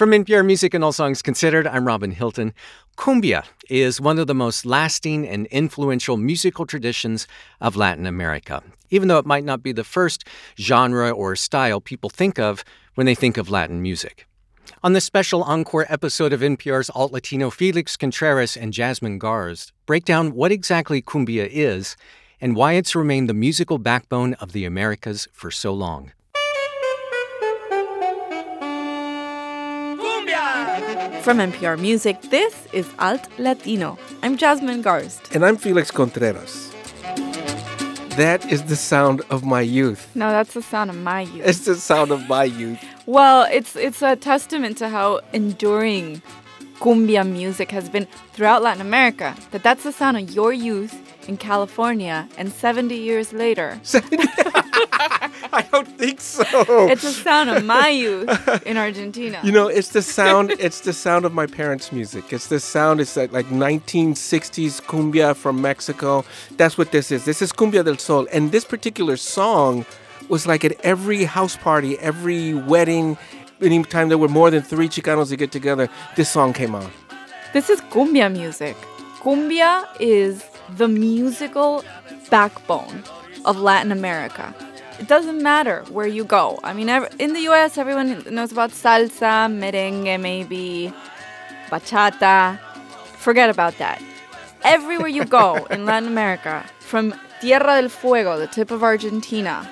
From NPR Music and All Songs Considered, I'm Robin Hilton. Cumbia is one of the most lasting and influential musical traditions of Latin America, even though it might not be the first genre or style people think of when they think of Latin music. On this special encore episode of NPR's Alt Latino, Felix Contreras and Jasmine Garsd break down what exactly cumbia is and why it's remained the musical backbone of the Americas for so long. From NPR Music, this is Alt Latino. I'm Jasmine Garsd. And I'm Felix Contreras. That is the sound of my youth. No, that's the sound of my youth. It's the sound of my youth. Well, it's it's a testament to how enduring cumbia music has been throughout Latin America. That that's the sound of your youth in California, and 70 years later. I don't think so. It's the sound of my youth in Argentina. You know, it's the sound. it's the sound of my parents' music. It's the sound. It's like, like 1960s cumbia from Mexico. That's what this is. This is cumbia del sol, and this particular song was like at every house party, every wedding, anytime there were more than three Chicanos to get together, this song came on. This is cumbia music. Cumbia is the musical backbone of Latin America. It doesn't matter where you go. I mean, in the US, everyone knows about salsa, merengue, maybe, bachata. Forget about that. Everywhere you go in Latin America, from Tierra del Fuego, the tip of Argentina,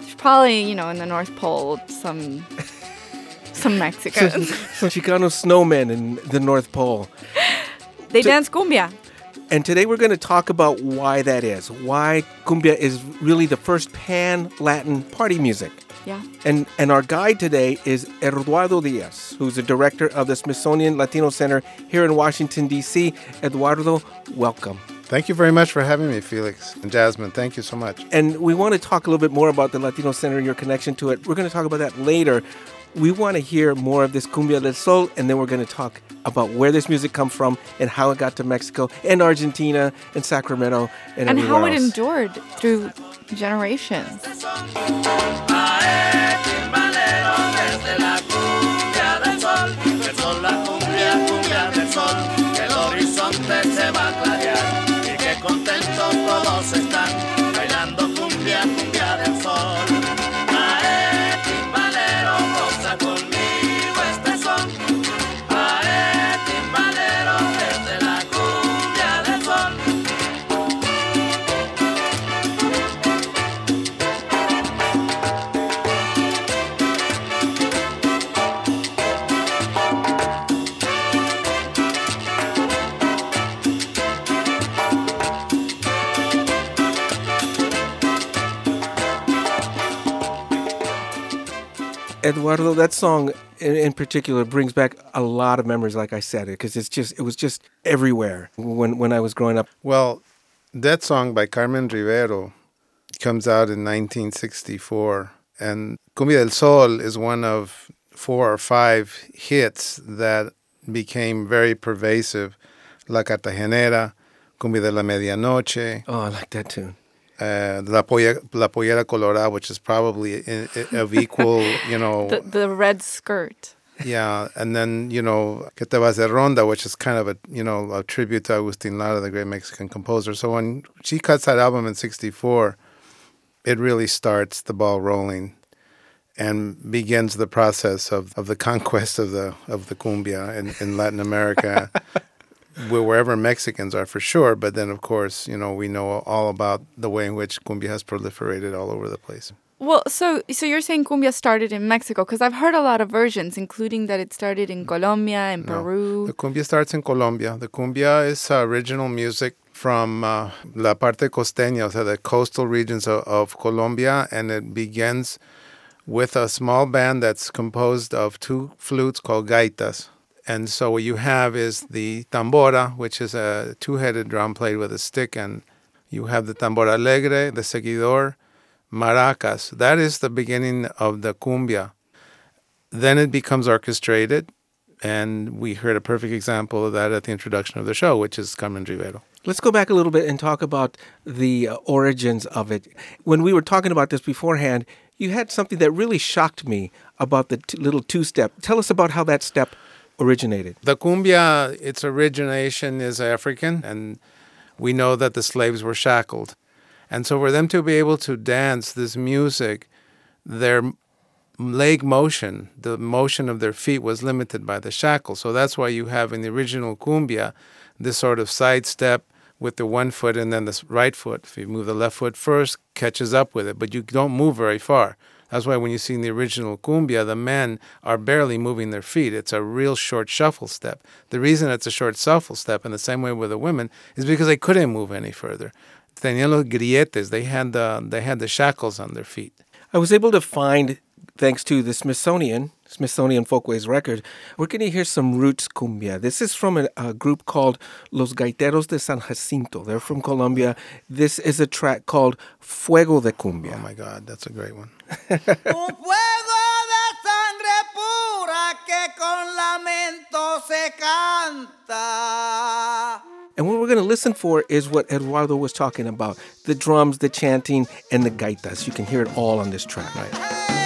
there's probably, you know, in the North Pole, some some Mexicans. Some, some Chicano snowmen in the North Pole. They so, dance cumbia. And today we're going to talk about why that is. Why cumbia is really the first pan Latin party music. Yeah. And and our guide today is Eduardo Diaz, who's the director of the Smithsonian Latino Center here in Washington D.C. Eduardo, welcome. Thank you very much for having me, Felix and Jasmine. Thank you so much. And we want to talk a little bit more about the Latino Center and your connection to it. We're going to talk about that later. We want to hear more of this Cumbia del Sol, and then we're going to talk about where this music comes from and how it got to Mexico and Argentina and Sacramento and, and how it endured through generations. Eduardo, that song in, in, particular brings back a lot of memories, like I said, because it's just it was just everywhere when when I was growing up. Well, that song by Carmen Rivero comes out in 1964, and Cumbia del Sol is one of four or five hits that became very pervasive. La Cartagenera, Cumbia de la Medianoche. Oh, I like that tune uh, La, Polla, La Pollera Colorada, which is probably in, in, of equal, you know. The, the red skirt. Yeah, and then, you know, Que te vas de ronda, which is kind of a, you know, a tribute to Agustin Lara, the great Mexican composer. So when she cuts that album in 64, it really starts the ball rolling and begins the process of, of the conquest of the of the cumbia in, in Latin America. wherever Mexicans are for sure. But then, of course, you know, we know all about the way in which cumbia has proliferated all over the place. Well, so so you're saying cumbia started in Mexico because I've heard a lot of versions, including that it started in Colombia and no, Peru. The cumbia starts in Colombia. The cumbia is uh, original music from uh, la parte costeña, so the coastal regions of, of Colombia, and it begins with a small band that's composed of two flutes called gaitas. And so what you have is the tambora, which is a two-headed drum played with a stick, and you have the tambora alegre, the seguidor, maracas. That is the beginning of the cumbia. Then it becomes orchestrated, and we heard a perfect example of that at the introduction of the show, which is Carmen Rivero. Let's go back a little bit and talk about the uh, origins of it. When we were talking about this beforehand, You had something that really shocked me about the t- little two step. Tell us about how that step originated. The cumbia, its origination is African, and we know that the slaves were shackled. And so, for them to be able to dance this music, their leg motion, the motion of their feet was limited by the shackle. So that's why you have in the original cumbia this sort of side step with the one foot and then the right foot. If you move the left foot first, catches up with it, but you don't move very far. That's why when you see in the original cumbia, the men are barely moving their feet. It's a real short shuffle step. The reason it's a short shuffle step, in the same way with the women, is because they couldn't move any further. Tenían los grilletes. They had the they had the shackles on their feet. I was able to find thanks to the Smithsonian, Smithsonian Folkways record, we're going to hear some roots cumbia. This is from a, a, group called Los Gaiteros de San Jacinto. They're from Colombia. This is a track called Fuego de Cumbia. Oh my God, that's a great one. And what we're going to listen for is what Eduardo was talking about the drums, the chanting, and the gaitas. You can hear it all on this track. Right.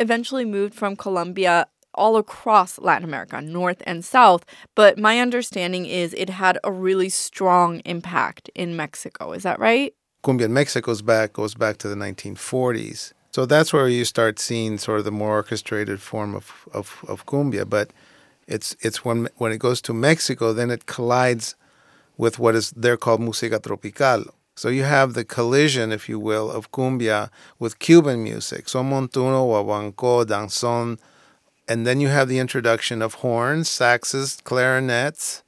Eventually moved from Colombia all across Latin America, North and South. But my understanding is it had a really strong impact in Mexico. Is that right? Cumbia in Mexico's back goes back to the 1940s. So that's where you start seeing sort of the more orchestrated form of, of, of cumbia. But it's it's when when it goes to Mexico, then it collides with what is they're called música tropical, so you have the collision, if you will, of cumbia with Cuban music, son montuno, guaguancó, danzón, and then you have the introduction of horns, saxes, clarinets,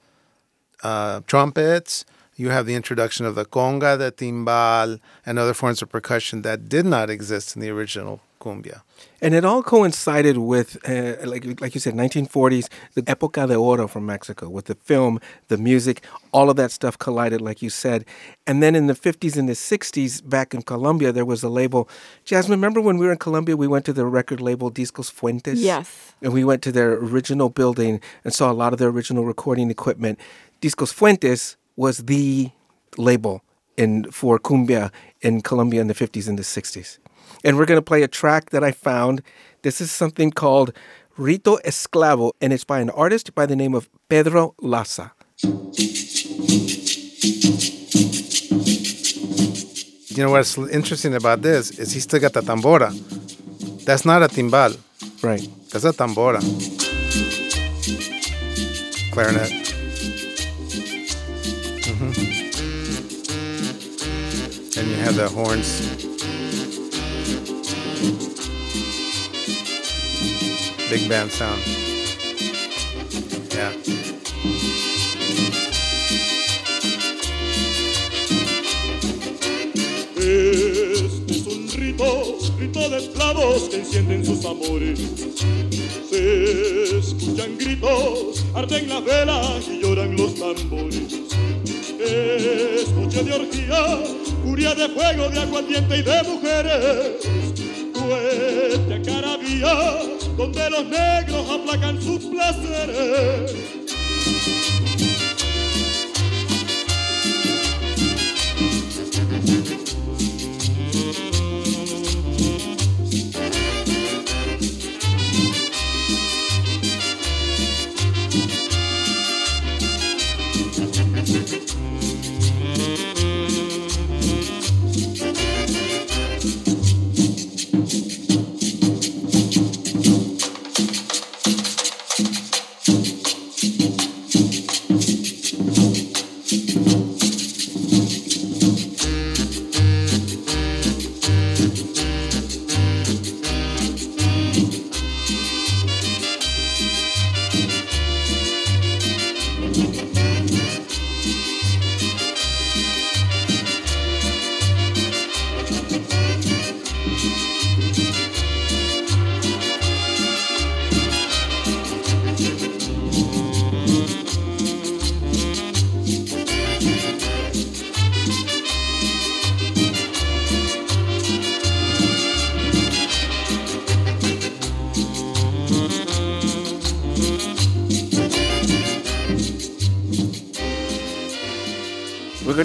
uh, trumpets. You have the introduction of the conga, the timbal, and other forms of percussion that did not exist in the original cumbia. And it all coincided with, uh, like, like you said, 1940s, the Época de Oro from Mexico, with the film, the music, all of that stuff collided, like you said. And then in the 50s and the 60s, back in Colombia, there was a label. Jasmine, remember when we were in Colombia, we went to the record label Discos Fuentes? Yes. And we went to their original building and saw a lot of their original recording equipment. Discos Fuentes was the label in for cumbia in Colombia in the 50s and the 60s. And we're going to play a track that I found. This is something called Rito Esclavo, and it's by an artist by the name of Pedro Laza. You know what's interesting about this is he still got the tambora. That's not a timbal. Right. That's a tambora. Clarinet. Mm-hmm. And you have the horns. Big band sound. Este es un rito, rito de esclavos que encienden sus amores. Se escuchan gritos, arden las velas y lloran los tambores. Es noche de orgía, furia de fuego, de aguardiente y de mujeres. Fuerte a carabía, donde los negros aplacan sus placeres.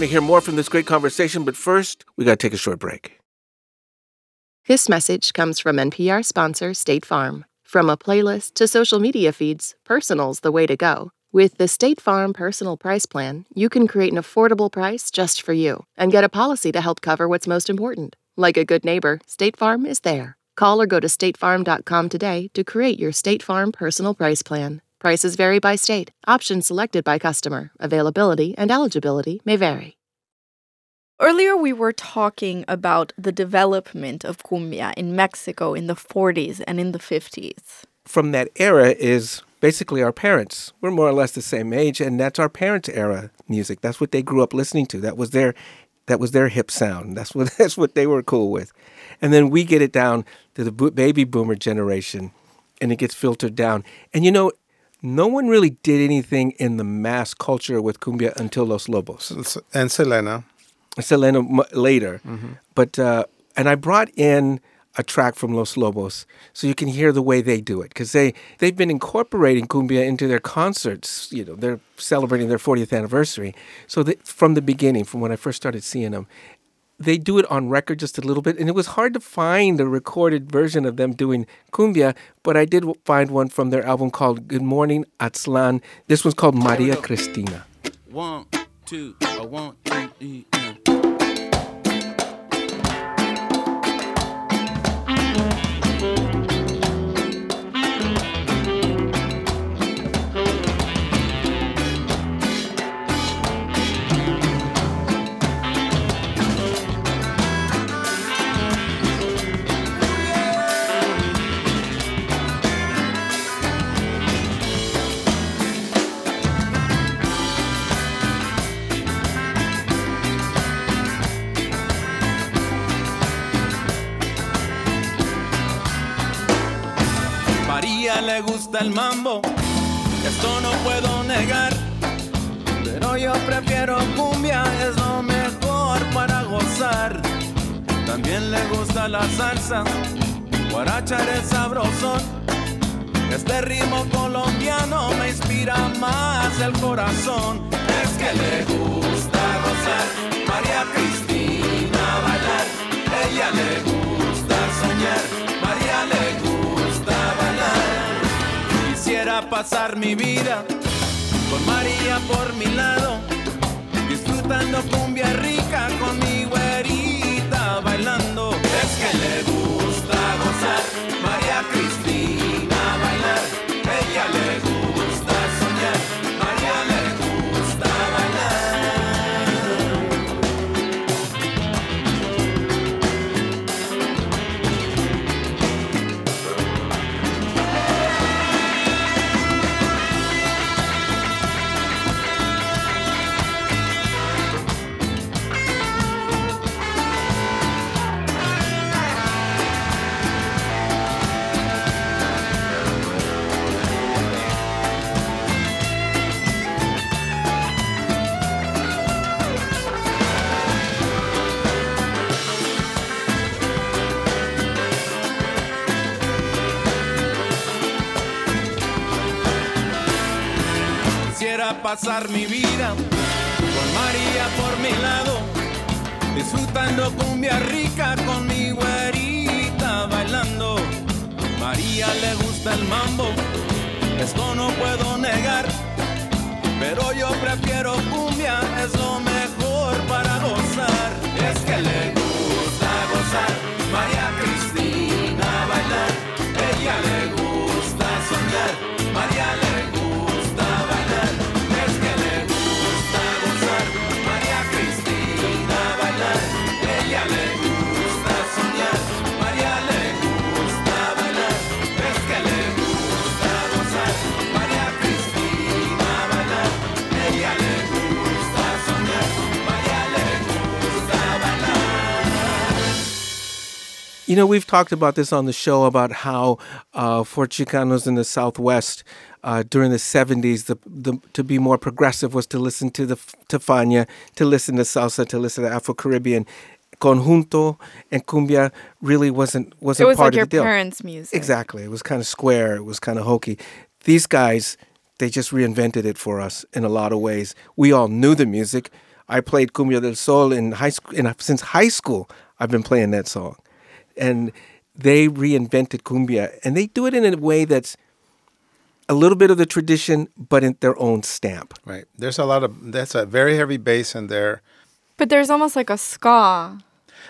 To hear more from this great conversation, but first, we got to take a short break. This message comes from NPR sponsor State Farm. From a playlist to social media feeds, personal's the way to go. With the State Farm Personal Price Plan, you can create an affordable price just for you and get a policy to help cover what's most important. Like a good neighbor, State Farm is there. Call or go to statefarm.com today to create your State Farm Personal Price Plan. Prices vary by state. Options selected by customer. Availability and eligibility may vary. Earlier, we were talking about the development of cumbia in Mexico in the 40s and in the 50s. From that era is basically our parents. We're more or less the same age, and that's our parents' era music. That's what they grew up listening to. That was their that was their hip sound. That's what that's what they were cool with. And then we get it down to the baby boomer generation, and it gets filtered down. And you know, no one really did anything in the mass culture with cumbia until Los Lobos. And Selena. Selena m- later. But uh, and I brought in a track from Los Lobos so you can hear the way they do it because they they've been incorporating cumbia into their concerts. You know, they're celebrating their 40th anniversary. So that from the beginning, from when I first started seeing them, they do it on record just a little bit, and it was hard to find a recorded version of them doing cumbia. But I did find one from their album called "Good Morning Aztlán." This one's called Maria Cristina. One, two, a one, two, three, le gusta el mambo, esto no puedo negar. Pero yo prefiero cumbia, es lo mejor para gozar. También le gusta la salsa, guarachar es sabrosón. Este ritmo colombiano me inspira más el corazón. Es que le gusta gozar, María Cristina bailar. Ella le gusta soñar, Pasar mi vida con María por mi lado, disfrutando cumbia rica pasar mi vida con María por mi lado, disfrutando cumbia rica con mi güerita bailando. María le gusta el mambo, esto no puedo negar, pero yo prefiero cumbia, es lo mejor know, we've talked about this on the show about how uh, for Chicanos in the Southwest uh, during the 70s, the, the, to be more progressive was to listen to the to Fania, to listen to salsa, to listen to Afro Caribbean. Conjunto and cumbia really wasn't wasn't was part like your of the deal. parents' music. Exactly. It was kind of square. It was kind of hokey. These guys, they just reinvented it for us in a lot of ways. We all knew the music. I played Cumbia del Sol in high school. In, since high school, I've been playing that song, and they reinvented cumbia, and they do it in a way that's a little bit of the tradition, but in their own stamp. Right. There's a lot of that's a very heavy bass in there. But there's almost like a ska.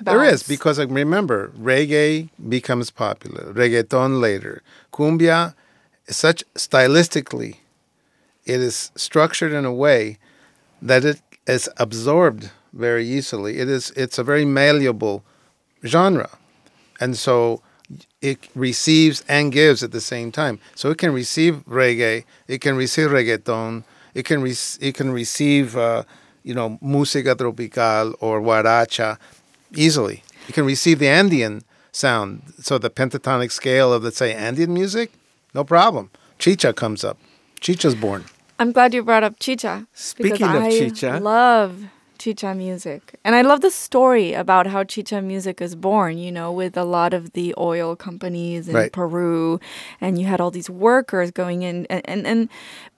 There is because like, remember, reggae becomes popular, reggaeton later, cumbia, such stylistically, it is structured in a way that it is absorbed very easily. It is it's a very malleable genre, and so it receives and gives at the same time. So it can receive reggae, it can receive reggaeton, it can re- it can receive uh, you know música tropical or guaracha easily. You can receive the Andean sound, so the pentatonic scale of let's say Andean music, no problem. Chicha comes up. Chicha's born. I'm glad you brought up chicha. Speaking of I chicha. love chicha music. And I love the story about how chicha music is born, you know, with a lot of the oil companies in Right. Peru. And you had all these workers going in. And, and, and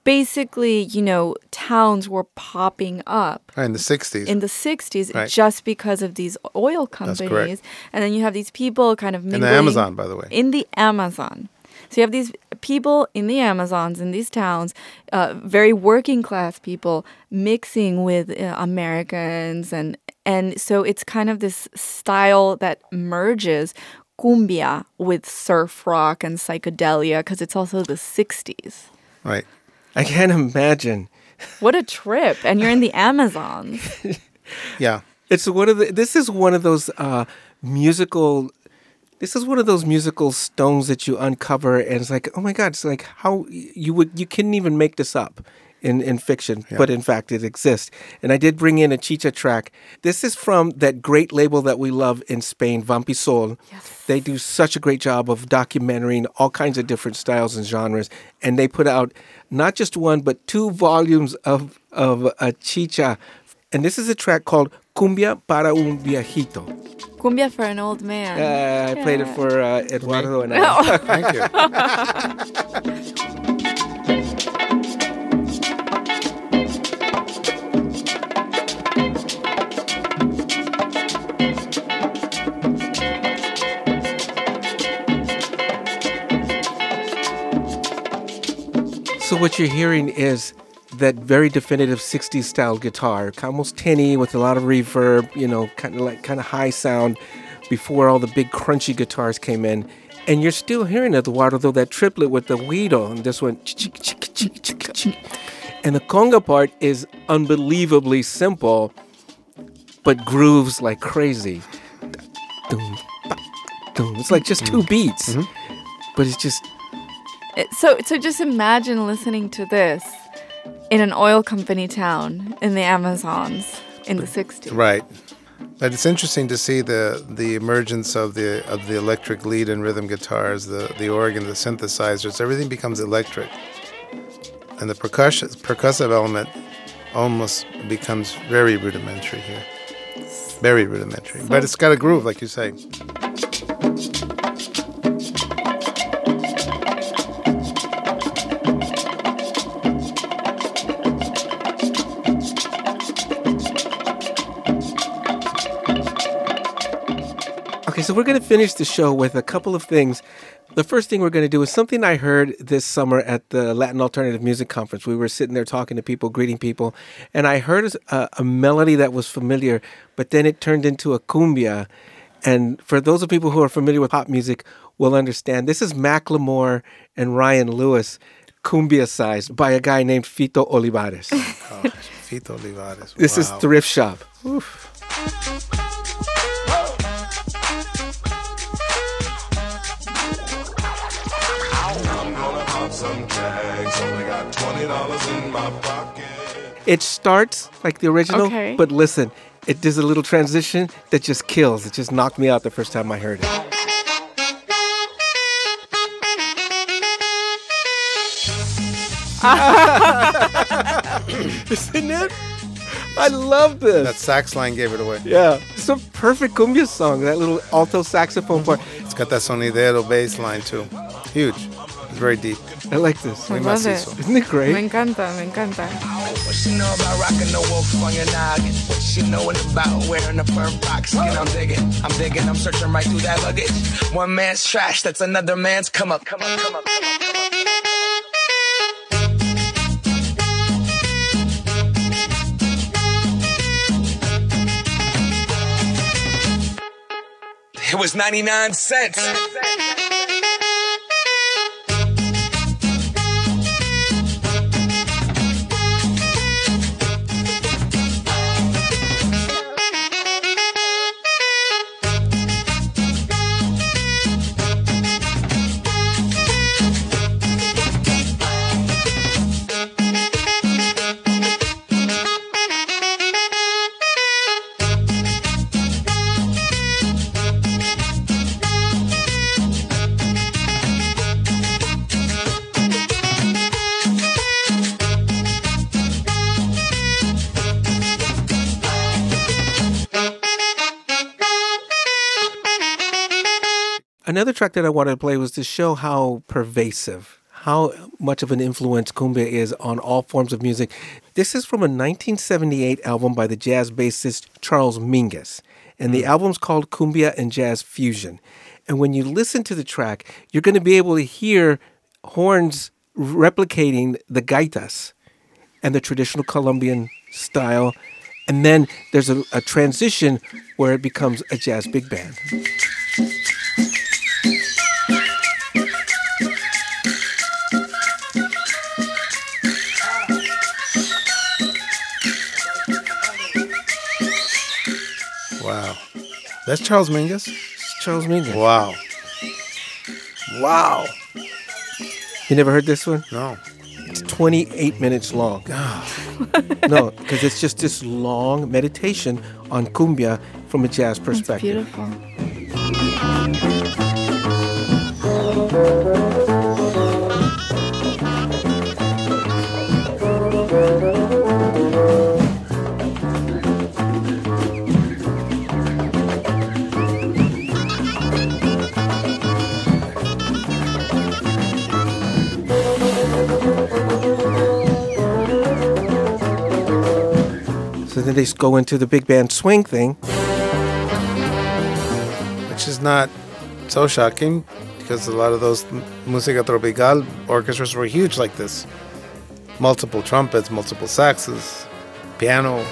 basically, you know, towns were popping up ah, in the '60s. in the 60s Right. just because of these oil companies. And then you have these people kind of in the Amazon, by the way. in the Amazon. So you have these people in the Amazons in these towns, uh, very working class people mixing with uh, Americans, and and so it's kind of this style that merges cumbia with surf rock and psychedelia because it's also the '60s. right. I can't imagine. What a trip! And you're in the Amazons. Yeah. It's one of the. This is one of those uh, musical. This is one of those musical stones that you uncover, and it's like, oh my god! It's like how you would you couldn't even make this up in in fiction, but in fact it exists. And I did bring in a chicha track. This is from that great label that we love in Spain, Vampisoul. yes. They do such a great job of documenting all kinds of different styles and genres, and they put out not just one but two volumes of of a chicha. And this is a track called Cumbia para un viejito. Cumbia for an old man. Uh, I played it for uh, Eduardo and I. Thank you. So what you're hearing is that very definitive 60s style guitar, almost tinny with a lot of reverb, you know, kind of like kind of high sound before all the big crunchy guitars came in. And you're still hearing Eduardo though that triplet with the güiro and this one and the conga part is unbelievably simple but grooves like crazy. Dum, ba, dum. It's like just two mm-hmm. beats. Mm-hmm. But it's just So, so just imagine listening to this in an oil company town in the Amazons in the 60s. Right. But it's interesting to see the the emergence of the of the electric lead and rhythm guitars, the the organ, the synthesizers. Everything becomes electric, and the percussion percussive element almost becomes very rudimentary here. Very rudimentary, but it's got a groove, like you say. So we're going to finish the show with a couple of things. The first thing we're going to do is something I heard this summer at the Latin Alternative Music Conference. We were sitting there talking to people, greeting people, and I heard a, a melody that was familiar, but then it turned into a cumbia. And for those of people who are familiar with pop music, will understand this is Macklemore and Ryan Lewis, cumbia sized by a guy named Fito Olivares. Oh, Fito Olivares. This is Thrift Shop. Oof. It starts like the original, Okay. but listen, it does a little transition that just kills. It just knocked me out the first time I heard it. Isn't it? I love this. That sax line gave it away. yeah, it's a perfect cumbia song. That little alto saxophone part. It's got that sonidero bass line too. Huge. It's very deep. I like this. I love it. macizo. Isn't it great? Me encanta, me encanta. What she know about rocking the wolf on your noggin? What she know about wearing a fur fox skin? I'm digging, I'm digging, I'm searching right through that luggage. One man's trash, that's another man's come up, come up, come up, come up, come up. It was 99 cents. Another track that I wanted to play was to show how pervasive, how much of an influence cumbia is on all forms of music. This is from a 1978 album by the jazz bassist Charles Mingus. And the hmm. album's called Cumbia and Jazz Fusion. And when you listen to the track, you're going to be able to hear horns replicating the gaitas and the traditional Colombian style. And then there's a, a transition where it becomes a jazz big band. That's Charles Mingus? It's Charles Mingus. Wow. Wow. You never heard this one? No. It's 28 minutes long. no, because it's just this long meditation on cumbia from a jazz It's perspective. beautiful. So then they go into the big band swing thing. Which is not so shocking because a lot of those música tropical orchestras were huge like this. Multiple trumpets, multiple saxes, piano.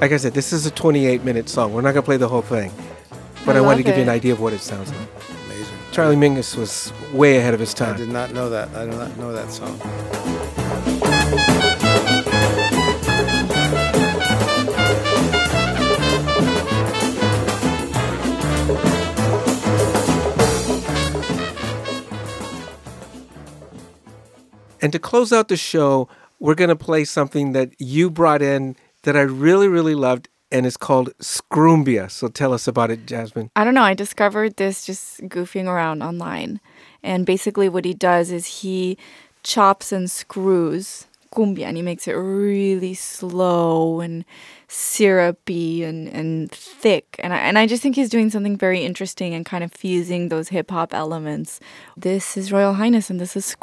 Like I said, this is a 28 minute song. We're not going to play the whole thing, but I, I wanted to give it. you an idea of what it sounds like. Amazing. Charlie Mingus was way ahead of his time. I did not know that. I did not know that song. And to close out the show, we're going to play something that you brought in that I really, really loved, and it's called Scrumbia. So tell us about it, Jasmine. I don't know. I discovered this just goofing around online. And basically, what he does is he chops and screws cumbia and he makes it really slow and syrupy and, and thick. And I, and I just think he's doing something very interesting and kind of fusing those hip hop elements. This is Royal Highness and this is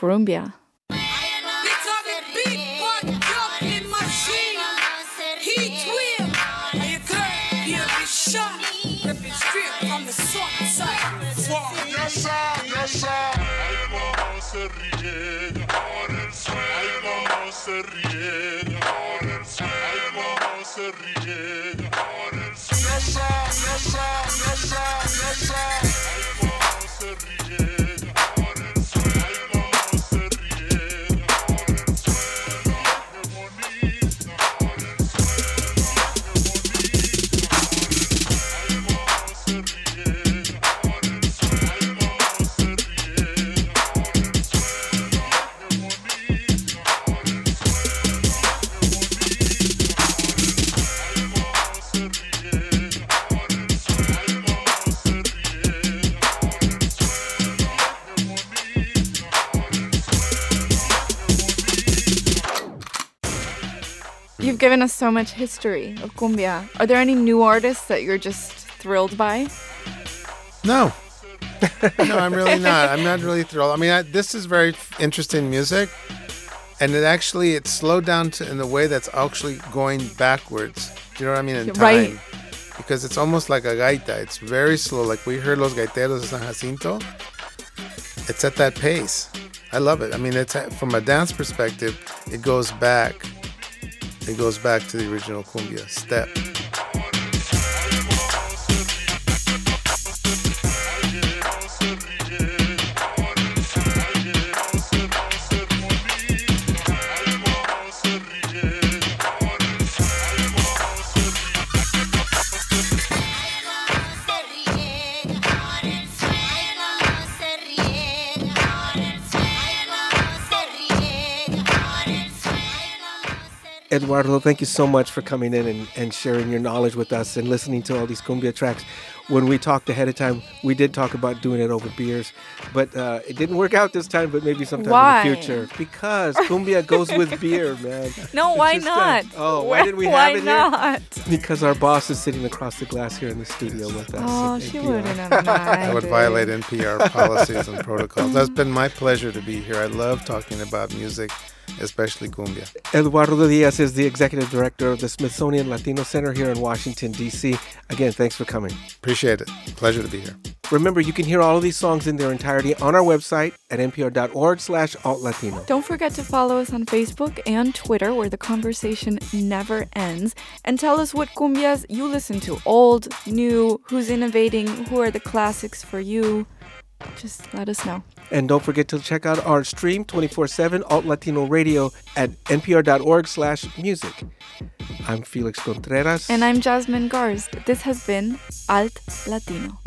Scrumbia. se ríe, ahora el sueño. Ay, cómo se ríe, ahora el sueño. Ay, cómo se ríe, ahora el sueño. Yes, sir, yes, sir, given us so much history of cumbia. Are there any new artists that you're just thrilled by? No. no, I'm really not. I'm not really thrilled. I mean, I, this is very interesting music, and it actually it slowed down to, in a way that's actually going backwards. Do you know what I mean? In time, Right. because it's almost like a gaita. It's very slow. Like we heard Los Gaiteros de San Jacinto. It's at that pace. I love it. I mean, it's from a dance perspective, it goes back. It goes back to the original cumbia step. Eduardo, thank you so much for coming in and, and sharing your knowledge with us and listening to all these cumbia tracks. When we talked ahead of time, we did talk about doing it over beers, but uh, it didn't work out this time. But maybe sometime Why? in the future, because cumbia goes with beer, man. No, It's why not? that- oh, why didn't we have Why it here? not? Because our boss is sitting across the glass here in the studio with us. Oh, she NPR. wouldn't have That would violate NPR policies and protocols. That's been my pleasure to be here. I love talking about music, especially cumbia. Eduardo Diaz is the executive director of the Smithsonian Latino Center here in Washington, D.C. Again, thanks for coming. Appreciate it. Pleasure to be here. Remember, you can hear all of these songs in their entirety on our website at npr.org slash altlatino. Don't forget to follow us on Facebook and Twitter, where the conversation never ends. And tell us what cumbias you listen to old, new, who's innovating, who are the classics for you. Just let us know. And don't forget to check out our stream 24-7 Alt Latino Radio at npr.org slash music. I'm Felix Contreras. And I'm Jasmine Garsd. This has been Alt Latino.